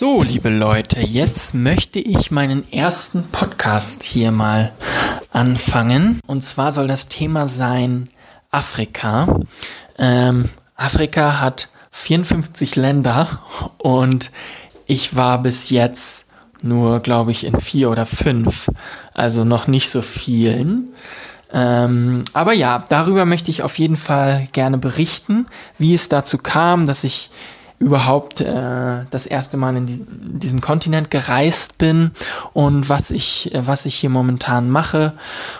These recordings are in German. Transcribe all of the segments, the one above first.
So, liebe Leute, jetzt möchte ich meinen ersten Podcast hier mal anfangen. Und zwar soll das Thema sein Afrika. Ähm, Afrika hat 54 Länder und ich war bis jetzt nur, glaube ich, in vier oder fünf. Also noch nicht so vielen. Ähm, aber ja, darüber möchte ich auf jeden Fall gerne berichten, wie es dazu kam, dass ich überhaupt äh, das erste Mal in, die, in, diesen Kontinent gereist bin und was ich, was ich hier momentan mache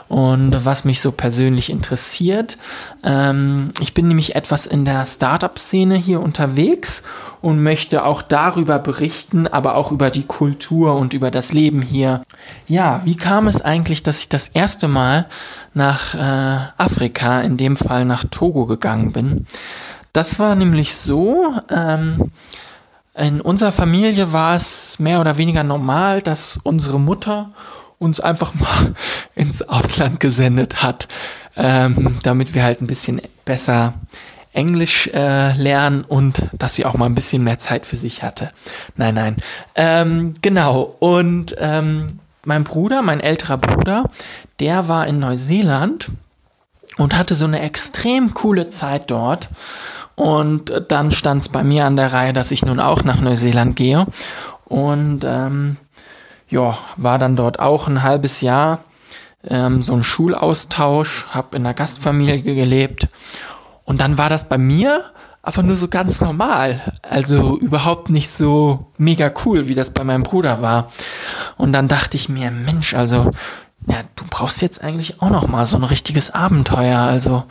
und was mich so persönlich interessiert. Ähm, ich bin nämlich etwas in der Startup-Szene hier unterwegs und möchte auch darüber berichten, aber auch über die Kultur und über das Leben hier. Ja, wie kam es eigentlich, dass ich das erste Mal nach äh, Afrika, in dem Fall nach Togo gegangen bin? Das war nämlich so, ähm, in unserer Familie war es mehr oder weniger normal, dass unsere Mutter uns einfach mal ins Ausland gesendet hat, ähm, damit wir halt ein bisschen besser Englisch äh, lernen und dass sie auch mal ein bisschen mehr Zeit für sich hatte. Nein, nein. Ähm, genau. Und ähm, mein Bruder, mein älterer Bruder, der war in Neuseeland und hatte so eine extrem coole Zeit dort. Und dann stand es bei mir an der Reihe, dass ich nun auch nach Neuseeland gehe. Und ähm, ja, war dann dort auch ein halbes Jahr ähm, so ein Schulaustausch, habe in einer Gastfamilie gelebt. Und dann war das bei mir aber nur so ganz normal. Also überhaupt nicht so mega cool, wie das bei meinem Bruder war. Und dann dachte ich mir, Mensch, also, ja, brauchst jetzt eigentlich auch noch mal so ein richtiges Abenteuer. Also,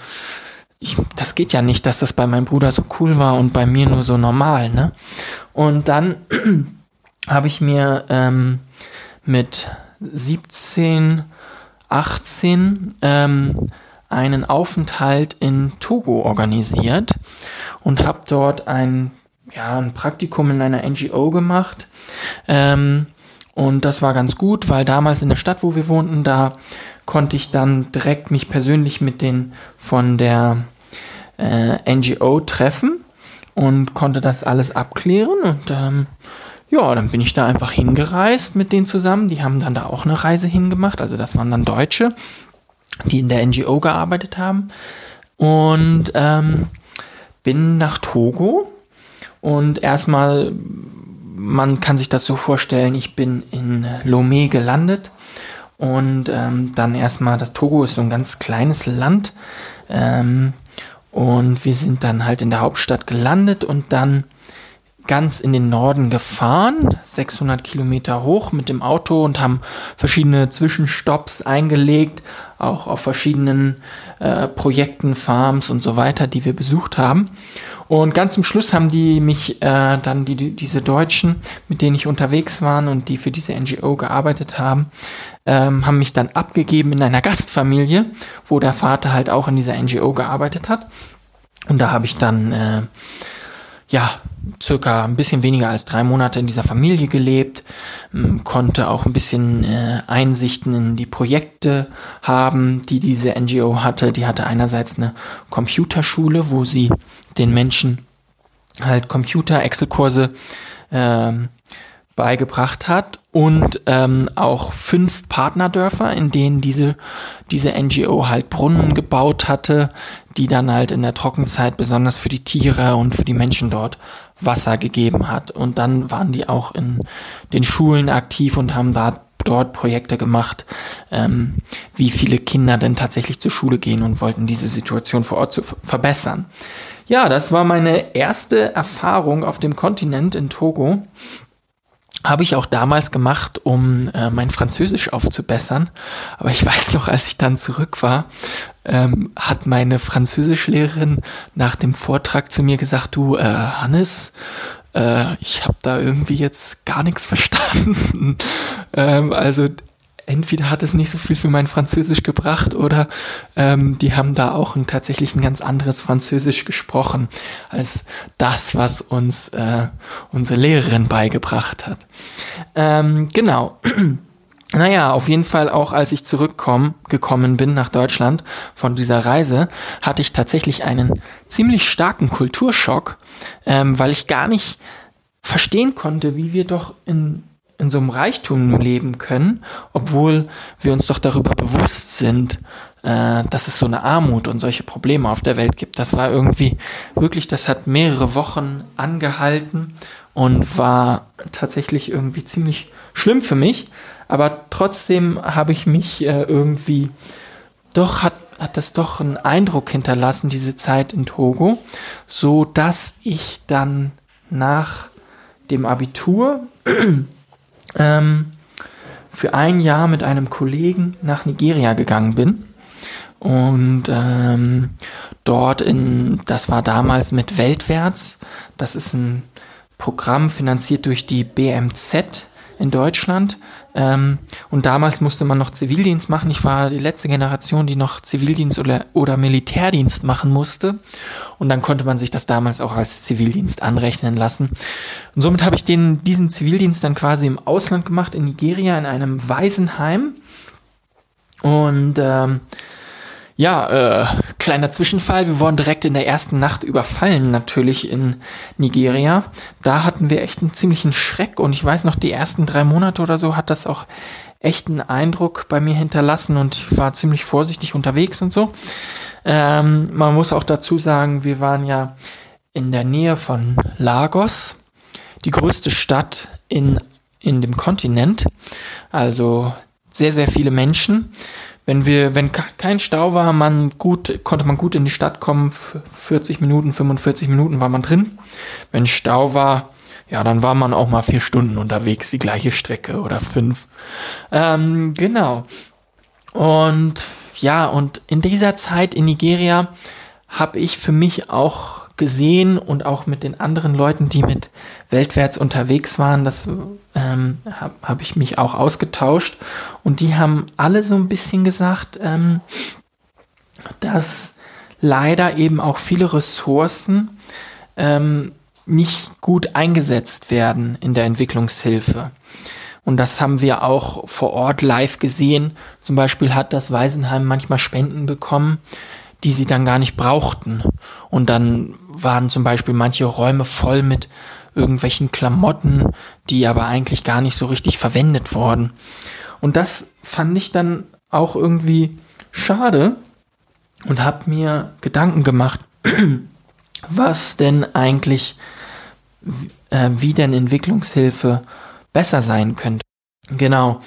ich, das geht ja nicht, dass das bei meinem Bruder so cool war und bei mir nur so normal, ne? Und dann habe ich mir ähm, mit 17, 18 ähm, einen Aufenthalt in Togo organisiert und habe dort ein, ja, ein Praktikum in einer NGO gemacht. Ähm, und das war ganz gut, weil damals in der Stadt, wo wir wohnten, da konnte ich dann direkt mich persönlich mit den von der äh, NGO treffen und konnte das alles abklären und ähm, ja, dann bin ich da einfach hingereist mit denen zusammen. Die haben dann da auch eine Reise hingemacht. Also das waren dann Deutsche, die in der NGO gearbeitet haben. Und ähm, bin nach Togo und erstmal, man kann sich das so vorstellen, ich bin in Lomé gelandet und ähm, dann erstmal, das Togo ist so ein ganz kleines Land ähm, und wir sind dann halt in der Hauptstadt gelandet und dann ganz in den Norden gefahren, 600 Kilometer hoch mit dem Auto und haben verschiedene Zwischenstopps eingelegt, auch auf verschiedenen äh, Projekten, Farms und so weiter, die wir besucht haben. Und ganz zum Schluss haben die mich äh, dann die, die, diese Deutschen, mit denen ich unterwegs war und die für diese NGO gearbeitet haben, ähm, haben mich dann abgegeben in einer Gastfamilie, wo der Vater halt auch in dieser NGO gearbeitet hat. Und da habe ich dann äh, ja circa ein bisschen weniger als drei Monate in dieser Familie gelebt, konnte auch ein bisschen äh, Einsichten in die Projekte haben, die diese NGO hatte. Die hatte einerseits eine Computerschule, wo sie den Menschen halt Computer, Excel-Kurse ähm, beigebracht hat und ähm, auch fünf Partnerdörfer, in denen diese, diese NGO halt Brunnen gebaut hatte, die dann halt in der Trockenzeit besonders für die Tiere und für die Menschen dort Wasser gegeben hat. Und dann waren die auch in den Schulen aktiv und haben da dort Projekte gemacht, ähm, wie viele Kinder denn tatsächlich zur Schule gehen und wollten diese Situation vor Ort zu verbessern. Ja, das war meine erste Erfahrung auf dem Kontinent in Togo habe ich auch damals gemacht, um äh, mein Französisch aufzubessern. Aber ich weiß noch, als ich dann zurück war, ähm, hat meine Französischlehrerin nach dem Vortrag zu mir gesagt, du äh, Hannes, äh, ich habe da irgendwie jetzt gar nichts verstanden. ähm, also entweder hat es nicht so viel für mein Französisch gebracht oder ähm, die haben da auch ein, tatsächlich ein ganz anderes Französisch gesprochen als das, was uns äh, unsere Lehrerin beigebracht hat. Ähm, genau. Naja, auf jeden Fall auch als ich zurückgekommen bin nach Deutschland von dieser Reise, hatte ich tatsächlich einen ziemlich starken Kulturschock, ähm, weil ich gar nicht verstehen konnte, wie wir doch in, in so einem Reichtum leben können, obwohl wir uns doch darüber bewusst sind, äh, dass es so eine Armut und solche Probleme auf der Welt gibt. Das war irgendwie wirklich, das hat mehrere Wochen angehalten und war tatsächlich irgendwie ziemlich schlimm für mich. Aber trotzdem habe ich mich äh, irgendwie doch hat hat das doch einen Eindruck hinterlassen, diese Zeit in Togo, so dass ich dann nach dem Abitur ähm, für ein Jahr mit einem Kollegen nach Nigeria gegangen bin und ähm, dort in, das war damals mit Weltwärts, das ist ein Programm finanziert durch die BMZ in Deutschland. Ähm, und damals musste man noch Zivildienst machen. Ich war die letzte Generation, die noch Zivildienst oder, oder Militärdienst machen musste. Und dann konnte man sich das damals auch als Zivildienst anrechnen lassen. Und somit habe ich den, diesen Zivildienst dann quasi im Ausland gemacht, in Nigeria, in einem Waisenheim. Und ähm, ja, äh, kleiner Zwischenfall. Wir wurden direkt in der ersten Nacht überfallen, natürlich in Nigeria. Da hatten wir echt einen ziemlichen Schreck und ich weiß noch, die ersten drei Monate oder so hat das auch echt einen Eindruck bei mir hinterlassen und ich war ziemlich vorsichtig unterwegs und so. Ähm, man muss auch dazu sagen, wir waren ja in der Nähe von Lagos, die größte Stadt in, in dem Kontinent. Also sehr, sehr viele Menschen wenn wir, wenn kein Stau war, man gut, konnte man gut in die Stadt kommen, 40 Minuten, 45 Minuten war man drin. Wenn Stau war, ja, dann war man auch mal vier Stunden unterwegs, die gleiche Strecke oder fünf. Ähm, genau. Und ja, und in dieser Zeit in Nigeria habe ich für mich auch gesehen und auch mit den anderen Leuten, die mit weltwärts unterwegs waren, das ähm, habe hab ich mich auch ausgetauscht und die haben alle so ein bisschen gesagt, ähm, dass leider eben auch viele Ressourcen ähm, nicht gut eingesetzt werden in der Entwicklungshilfe. Und das haben wir auch vor Ort live gesehen. Zum Beispiel hat das Waisenheim manchmal Spenden bekommen, die sie dann gar nicht brauchten. Und dann waren zum Beispiel manche Räume voll mit irgendwelchen Klamotten, die aber eigentlich gar nicht so richtig verwendet wurden. Und das fand ich dann auch irgendwie schade und habe mir Gedanken gemacht, was denn eigentlich, äh, wie denn Entwicklungshilfe besser sein könnte. Genau.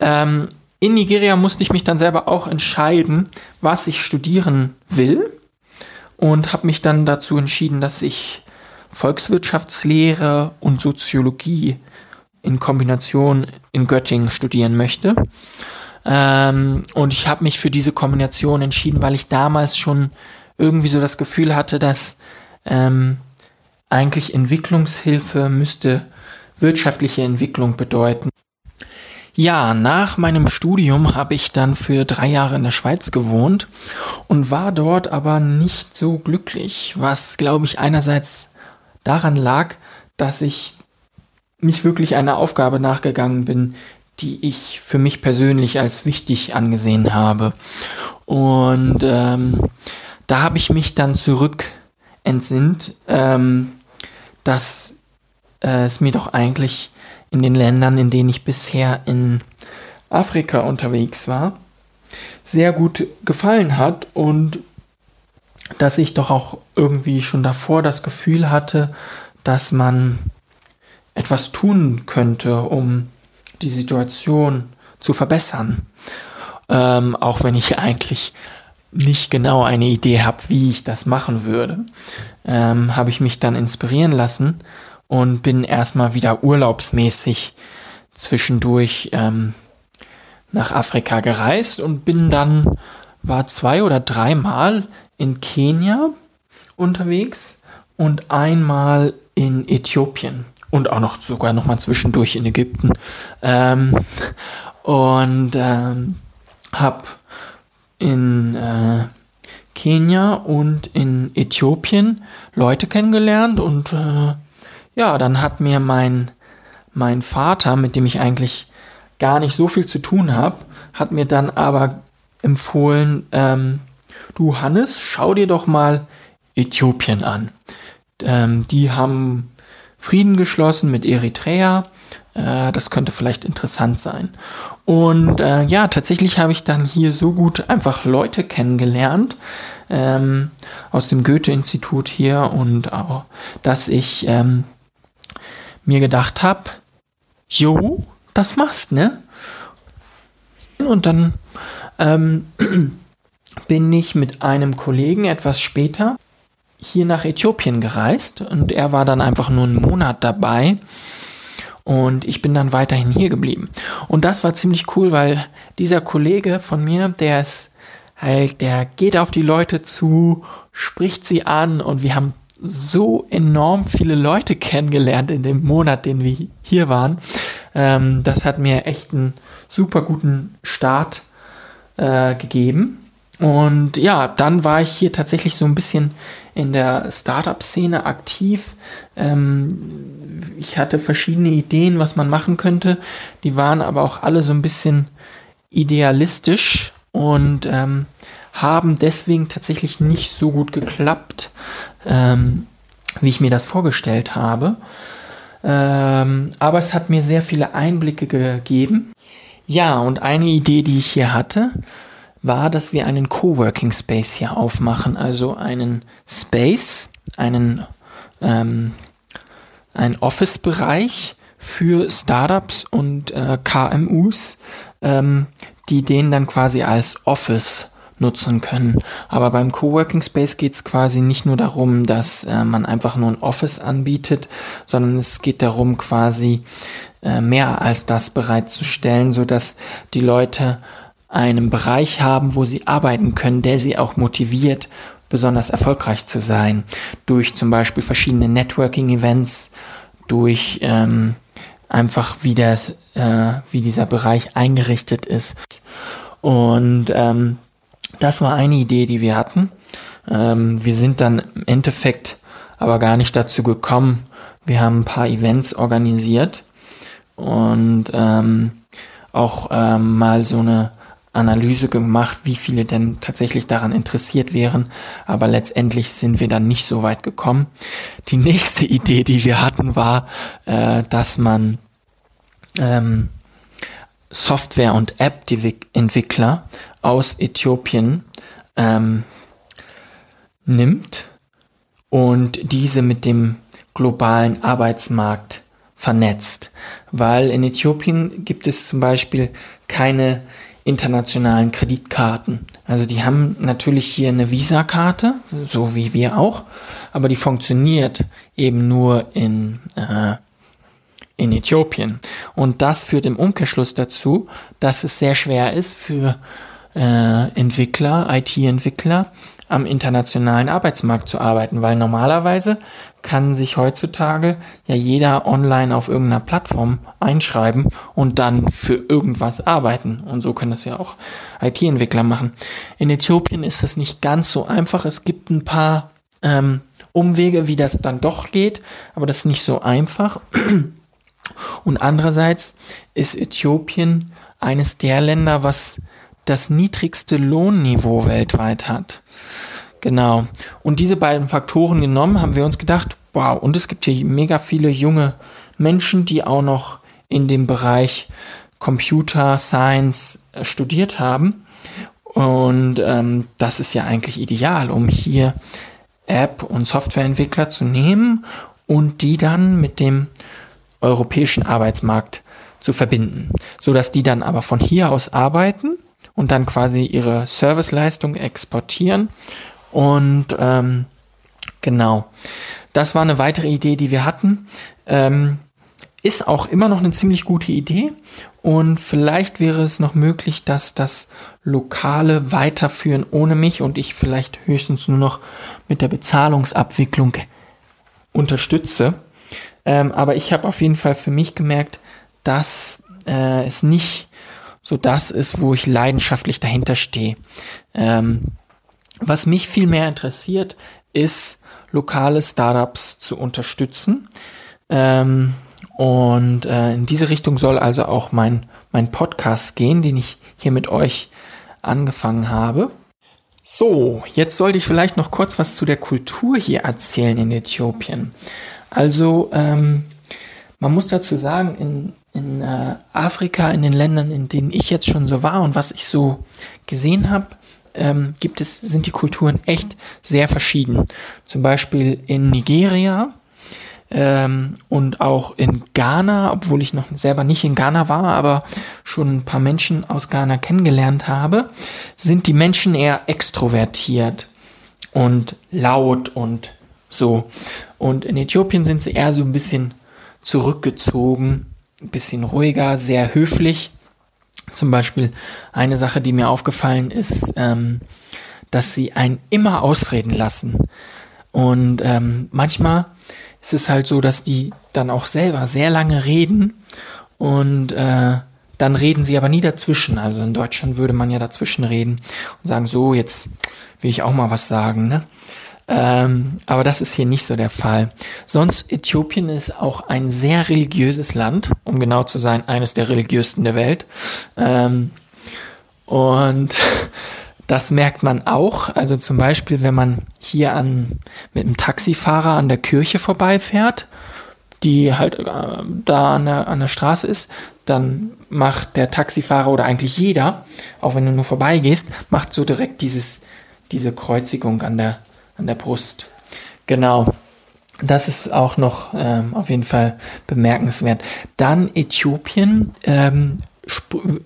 Ähm, in Nigeria musste ich mich dann selber auch entscheiden, was ich studieren will und habe mich dann dazu entschieden, dass ich Volkswirtschaftslehre und Soziologie in Kombination in Göttingen studieren möchte. Ähm, und ich habe mich für diese Kombination entschieden, weil ich damals schon irgendwie so das Gefühl hatte, dass ähm, eigentlich Entwicklungshilfe müsste wirtschaftliche Entwicklung bedeuten. Ja, nach meinem Studium habe ich dann für drei Jahre in der Schweiz gewohnt und war dort aber nicht so glücklich, was glaube ich einerseits daran lag, dass ich nicht wirklich einer Aufgabe nachgegangen bin, die ich für mich persönlich als wichtig angesehen habe. Und ähm, da habe ich mich dann zurück entsinnt, ähm, dass äh, es mir doch eigentlich in den Ländern, in denen ich bisher in Afrika unterwegs war, sehr gut gefallen hat und dass ich doch auch irgendwie schon davor das Gefühl hatte, dass man etwas tun könnte, um die Situation zu verbessern. Ähm, auch wenn ich eigentlich nicht genau eine Idee habe, wie ich das machen würde, ähm, habe ich mich dann inspirieren lassen und bin erstmal wieder urlaubsmäßig zwischendurch ähm, nach Afrika gereist und bin dann, war zwei oder dreimal in Kenia unterwegs und einmal in Äthiopien und auch noch sogar noch mal zwischendurch in Ägypten. Ähm, und ähm, habe in äh, Kenia und in Äthiopien Leute kennengelernt und äh, ja, dann hat mir mein, mein Vater, mit dem ich eigentlich gar nicht so viel zu tun habe, hat mir dann aber empfohlen, ähm, du Hannes, schau dir doch mal Äthiopien an. Ähm, die haben Frieden geschlossen mit Eritrea. Äh, das könnte vielleicht interessant sein. Und äh, ja, tatsächlich habe ich dann hier so gut einfach Leute kennengelernt ähm, aus dem Goethe-Institut hier und auch, dass ich ähm, mir gedacht habe, jo, das machst, ne? Und dann ähm, bin ich mit einem Kollegen etwas später hier nach Äthiopien gereist und er war dann einfach nur einen Monat dabei und ich bin dann weiterhin hier geblieben. Und das war ziemlich cool, weil dieser Kollege von mir, der ist halt, der geht auf die Leute zu, spricht sie an und wir haben so enorm viele Leute kennengelernt in dem Monat, den wir hier waren. Ähm, das hat mir echt einen super guten Start äh, gegeben. Und ja, dann war ich hier tatsächlich so ein bisschen in der Startup-Szene aktiv. Ähm, ich hatte verschiedene Ideen, was man machen könnte. Die waren aber auch alle so ein bisschen idealistisch und ähm, haben deswegen tatsächlich nicht so gut geklappt, ähm, wie ich mir das vorgestellt habe. Ähm, aber es hat mir sehr viele Einblicke gegeben. Ja, und eine Idee, die ich hier hatte, war, dass wir einen Coworking Space hier aufmachen, also einen Space, einen ähm, ein Office-Bereich für Startups und äh, KMUs, ähm, die den dann quasi als Office nutzen können. Aber beim Coworking Space geht es quasi nicht nur darum, dass äh, man einfach nur ein Office anbietet, sondern es geht darum, quasi äh, mehr als das bereitzustellen, sodass die Leute einen Bereich haben, wo sie arbeiten können, der sie auch motiviert, besonders erfolgreich zu sein. Durch zum Beispiel verschiedene Networking-Events, durch ähm, einfach wie, das, äh, wie dieser Bereich eingerichtet ist. Und ähm, das war eine Idee, die wir hatten. Ähm, wir sind dann im Endeffekt aber gar nicht dazu gekommen. Wir haben ein paar Events organisiert und ähm, auch ähm, mal so eine Analyse gemacht, wie viele denn tatsächlich daran interessiert wären. Aber letztendlich sind wir dann nicht so weit gekommen. Die nächste Idee, die wir hatten, war, äh, dass man ähm, Software- und App-Entwickler aus Äthiopien ähm, nimmt und diese mit dem globalen Arbeitsmarkt vernetzt. Weil in Äthiopien gibt es zum Beispiel keine internationalen Kreditkarten. Also die haben natürlich hier eine Visa-Karte, so wie wir auch, aber die funktioniert eben nur in, äh, in Äthiopien. Und das führt im Umkehrschluss dazu, dass es sehr schwer ist für äh, Entwickler, IT-Entwickler, am internationalen Arbeitsmarkt zu arbeiten, weil normalerweise kann sich heutzutage ja jeder online auf irgendeiner Plattform einschreiben und dann für irgendwas arbeiten. Und so können das ja auch IT-Entwickler machen. In Äthiopien ist das nicht ganz so einfach. Es gibt ein paar ähm, Umwege, wie das dann doch geht, aber das ist nicht so einfach. Und andererseits ist Äthiopien eines der Länder, was das niedrigste Lohnniveau weltweit hat. Genau. Und diese beiden Faktoren genommen, haben wir uns gedacht, wow, und es gibt hier mega viele junge Menschen, die auch noch in dem Bereich Computer Science äh, studiert haben. Und ähm, das ist ja eigentlich ideal, um hier App- und Softwareentwickler zu nehmen und die dann mit dem europäischen Arbeitsmarkt zu verbinden, so dass die dann aber von hier aus arbeiten und dann quasi ihre Serviceleistung exportieren. Und ähm, genau, das war eine weitere Idee, die wir hatten. Ähm, ist auch immer noch eine ziemlich gute Idee und vielleicht wäre es noch möglich, dass das Lokale weiterführen ohne mich und ich vielleicht höchstens nur noch mit der Bezahlungsabwicklung unterstütze. Ähm, aber ich habe auf jeden Fall für mich gemerkt, dass äh, es nicht so das ist, wo ich leidenschaftlich dahinter stehe. Ähm, was mich viel mehr interessiert, ist, lokale Startups zu unterstützen. Ähm, und äh, in diese Richtung soll also auch mein, mein Podcast gehen, den ich hier mit euch angefangen habe. So, jetzt sollte ich vielleicht noch kurz was zu der Kultur hier erzählen in Äthiopien. Also ähm, man muss dazu sagen, in, in äh, Afrika, in den Ländern, in denen ich jetzt schon so war und was ich so gesehen habe, ähm, gibt es, sind die Kulturen echt sehr verschieden. Zum Beispiel in Nigeria ähm, und auch in Ghana, obwohl ich noch selber nicht in Ghana war, aber schon ein paar Menschen aus Ghana kennengelernt habe, sind die Menschen eher extrovertiert und laut und so. Und in Äthiopien sind sie eher so ein bisschen zurückgezogen, ein bisschen ruhiger, sehr höflich zum Beispiel eine Sache, die mir aufgefallen ist, ähm, dass sie einen immer ausreden lassen. Und ähm, manchmal ist es halt so, dass die dann auch selber sehr lange reden und äh, dann reden sie aber nie dazwischen. Also in Deutschland würde man ja dazwischen reden und sagen, so, jetzt will ich auch mal was sagen. Ne? Ähm, aber das ist hier nicht so der Fall. Sonst, Äthiopien ist auch ein sehr religiöses Land, um genau zu sein, eines der religiösten der Welt. Ähm, und das merkt man auch. Also zum Beispiel, wenn man hier an, mit einem Taxifahrer an der Kirche vorbeifährt, die halt äh, da an der, an der Straße ist, dann macht der Taxifahrer oder eigentlich jeder, auch wenn du nur vorbeigehst, macht so direkt dieses, diese Kreuzigung an der, an der Brust. Genau. Das ist auch noch ähm, auf jeden Fall bemerkenswert. Dann Äthiopien ähm,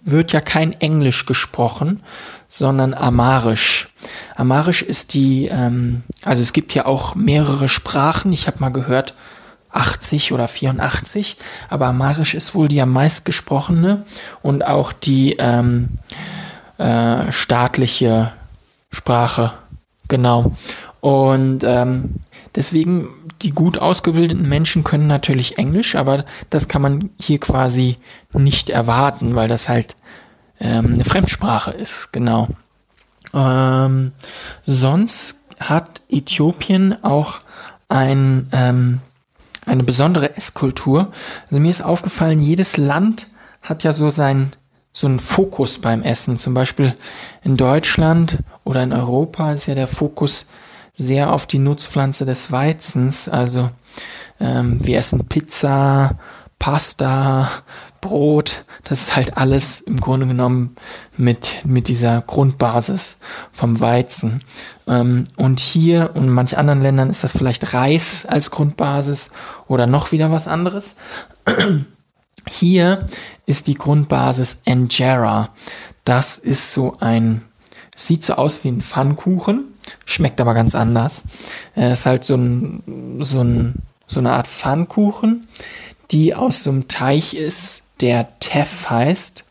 wird ja kein Englisch gesprochen, sondern Amarisch. Amarisch ist die, ähm, also es gibt ja auch mehrere Sprachen. Ich habe mal gehört 80 oder 84, aber Amarisch ist wohl die am meist gesprochene und auch die ähm, äh, staatliche Sprache. Genau. Und ähm, deswegen, die gut ausgebildeten Menschen können natürlich Englisch, aber das kann man hier quasi nicht erwarten, weil das halt ähm, eine Fremdsprache ist, genau. Ähm, sonst hat Äthiopien auch ein, ähm, eine besondere Esskultur. Also mir ist aufgefallen, jedes Land hat ja so sein so einen Fokus beim Essen. Zum Beispiel in Deutschland oder in Europa ist ja der Fokus sehr auf die Nutzpflanze des Weizens. Also ähm, wir essen Pizza, Pasta, Brot. Das ist halt alles im Grunde genommen mit, mit dieser Grundbasis vom Weizen. Ähm, und hier und in manchen anderen Ländern ist das vielleicht Reis als Grundbasis oder noch wieder was anderes. Hier ist die Grundbasis Angera. Das ist so ein, sieht so aus wie ein Pfannkuchen, Schmeckt aber ganz anders. Es ist halt so, ein, so, ein, so eine Art Pfannkuchen, die aus so einem Teich ist, der Teff heißt.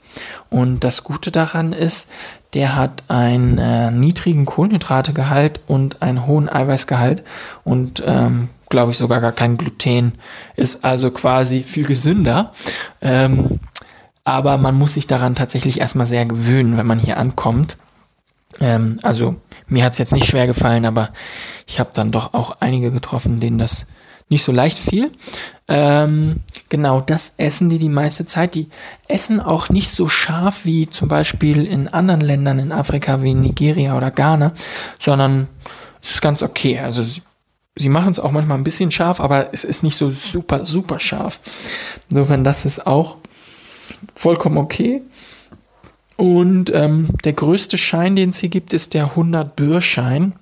Und das Gute daran ist, der hat einen äh, niedrigen Kohlenhydrategehalt und einen hohen Eiweißgehalt und ähm, glaube ich sogar gar kein Gluten. Ist also quasi viel gesünder. Ähm, aber man muss sich daran tatsächlich erstmal sehr gewöhnen, wenn man hier ankommt. Ähm, also mir hat es jetzt nicht schwer gefallen, aber ich habe dann doch auch einige getroffen, denen das nicht so leicht fiel. Ähm, genau, das essen die die meiste Zeit. Die essen auch nicht so scharf wie zum Beispiel in anderen Ländern in Afrika wie Nigeria oder Ghana, sondern es ist ganz okay. Also sie, sie machen es auch manchmal ein bisschen scharf, aber es ist nicht so super, super scharf. Insofern, das ist auch vollkommen okay. Und ähm, der größte Schein, den es hier gibt, ist der 100-Bürschein.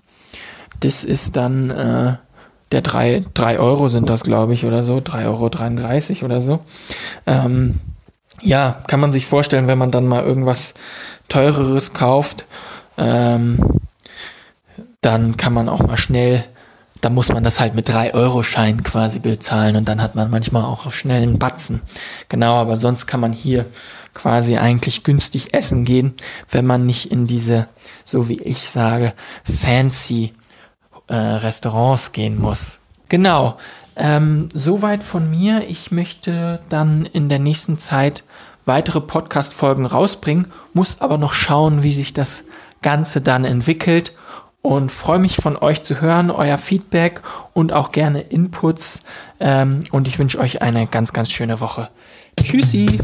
Das ist dann äh, der 3, 3 Euro sind das, glaube ich, oder so. 3,33 Euro oder so. Ähm, ja, kann man sich vorstellen, wenn man dann mal irgendwas teureres kauft, ähm, dann kann man auch mal schnell, da muss man das halt mit 3-Euro-Schein quasi bezahlen und dann hat man manchmal auch schnell einen Batzen. Genau, aber sonst kann man hier quasi eigentlich günstig essen gehen, wenn man nicht in diese, so wie ich sage, fancy äh, Restaurants gehen muss. Genau. Ähm, soweit von mir. Ich möchte dann in der nächsten Zeit weitere Podcast-Folgen rausbringen, muss aber noch schauen, wie sich das Ganze dann entwickelt und freue mich von euch zu hören, euer Feedback und auch gerne Inputs. Ähm, und ich wünsche euch eine ganz, ganz schöne Woche. Tschüssi!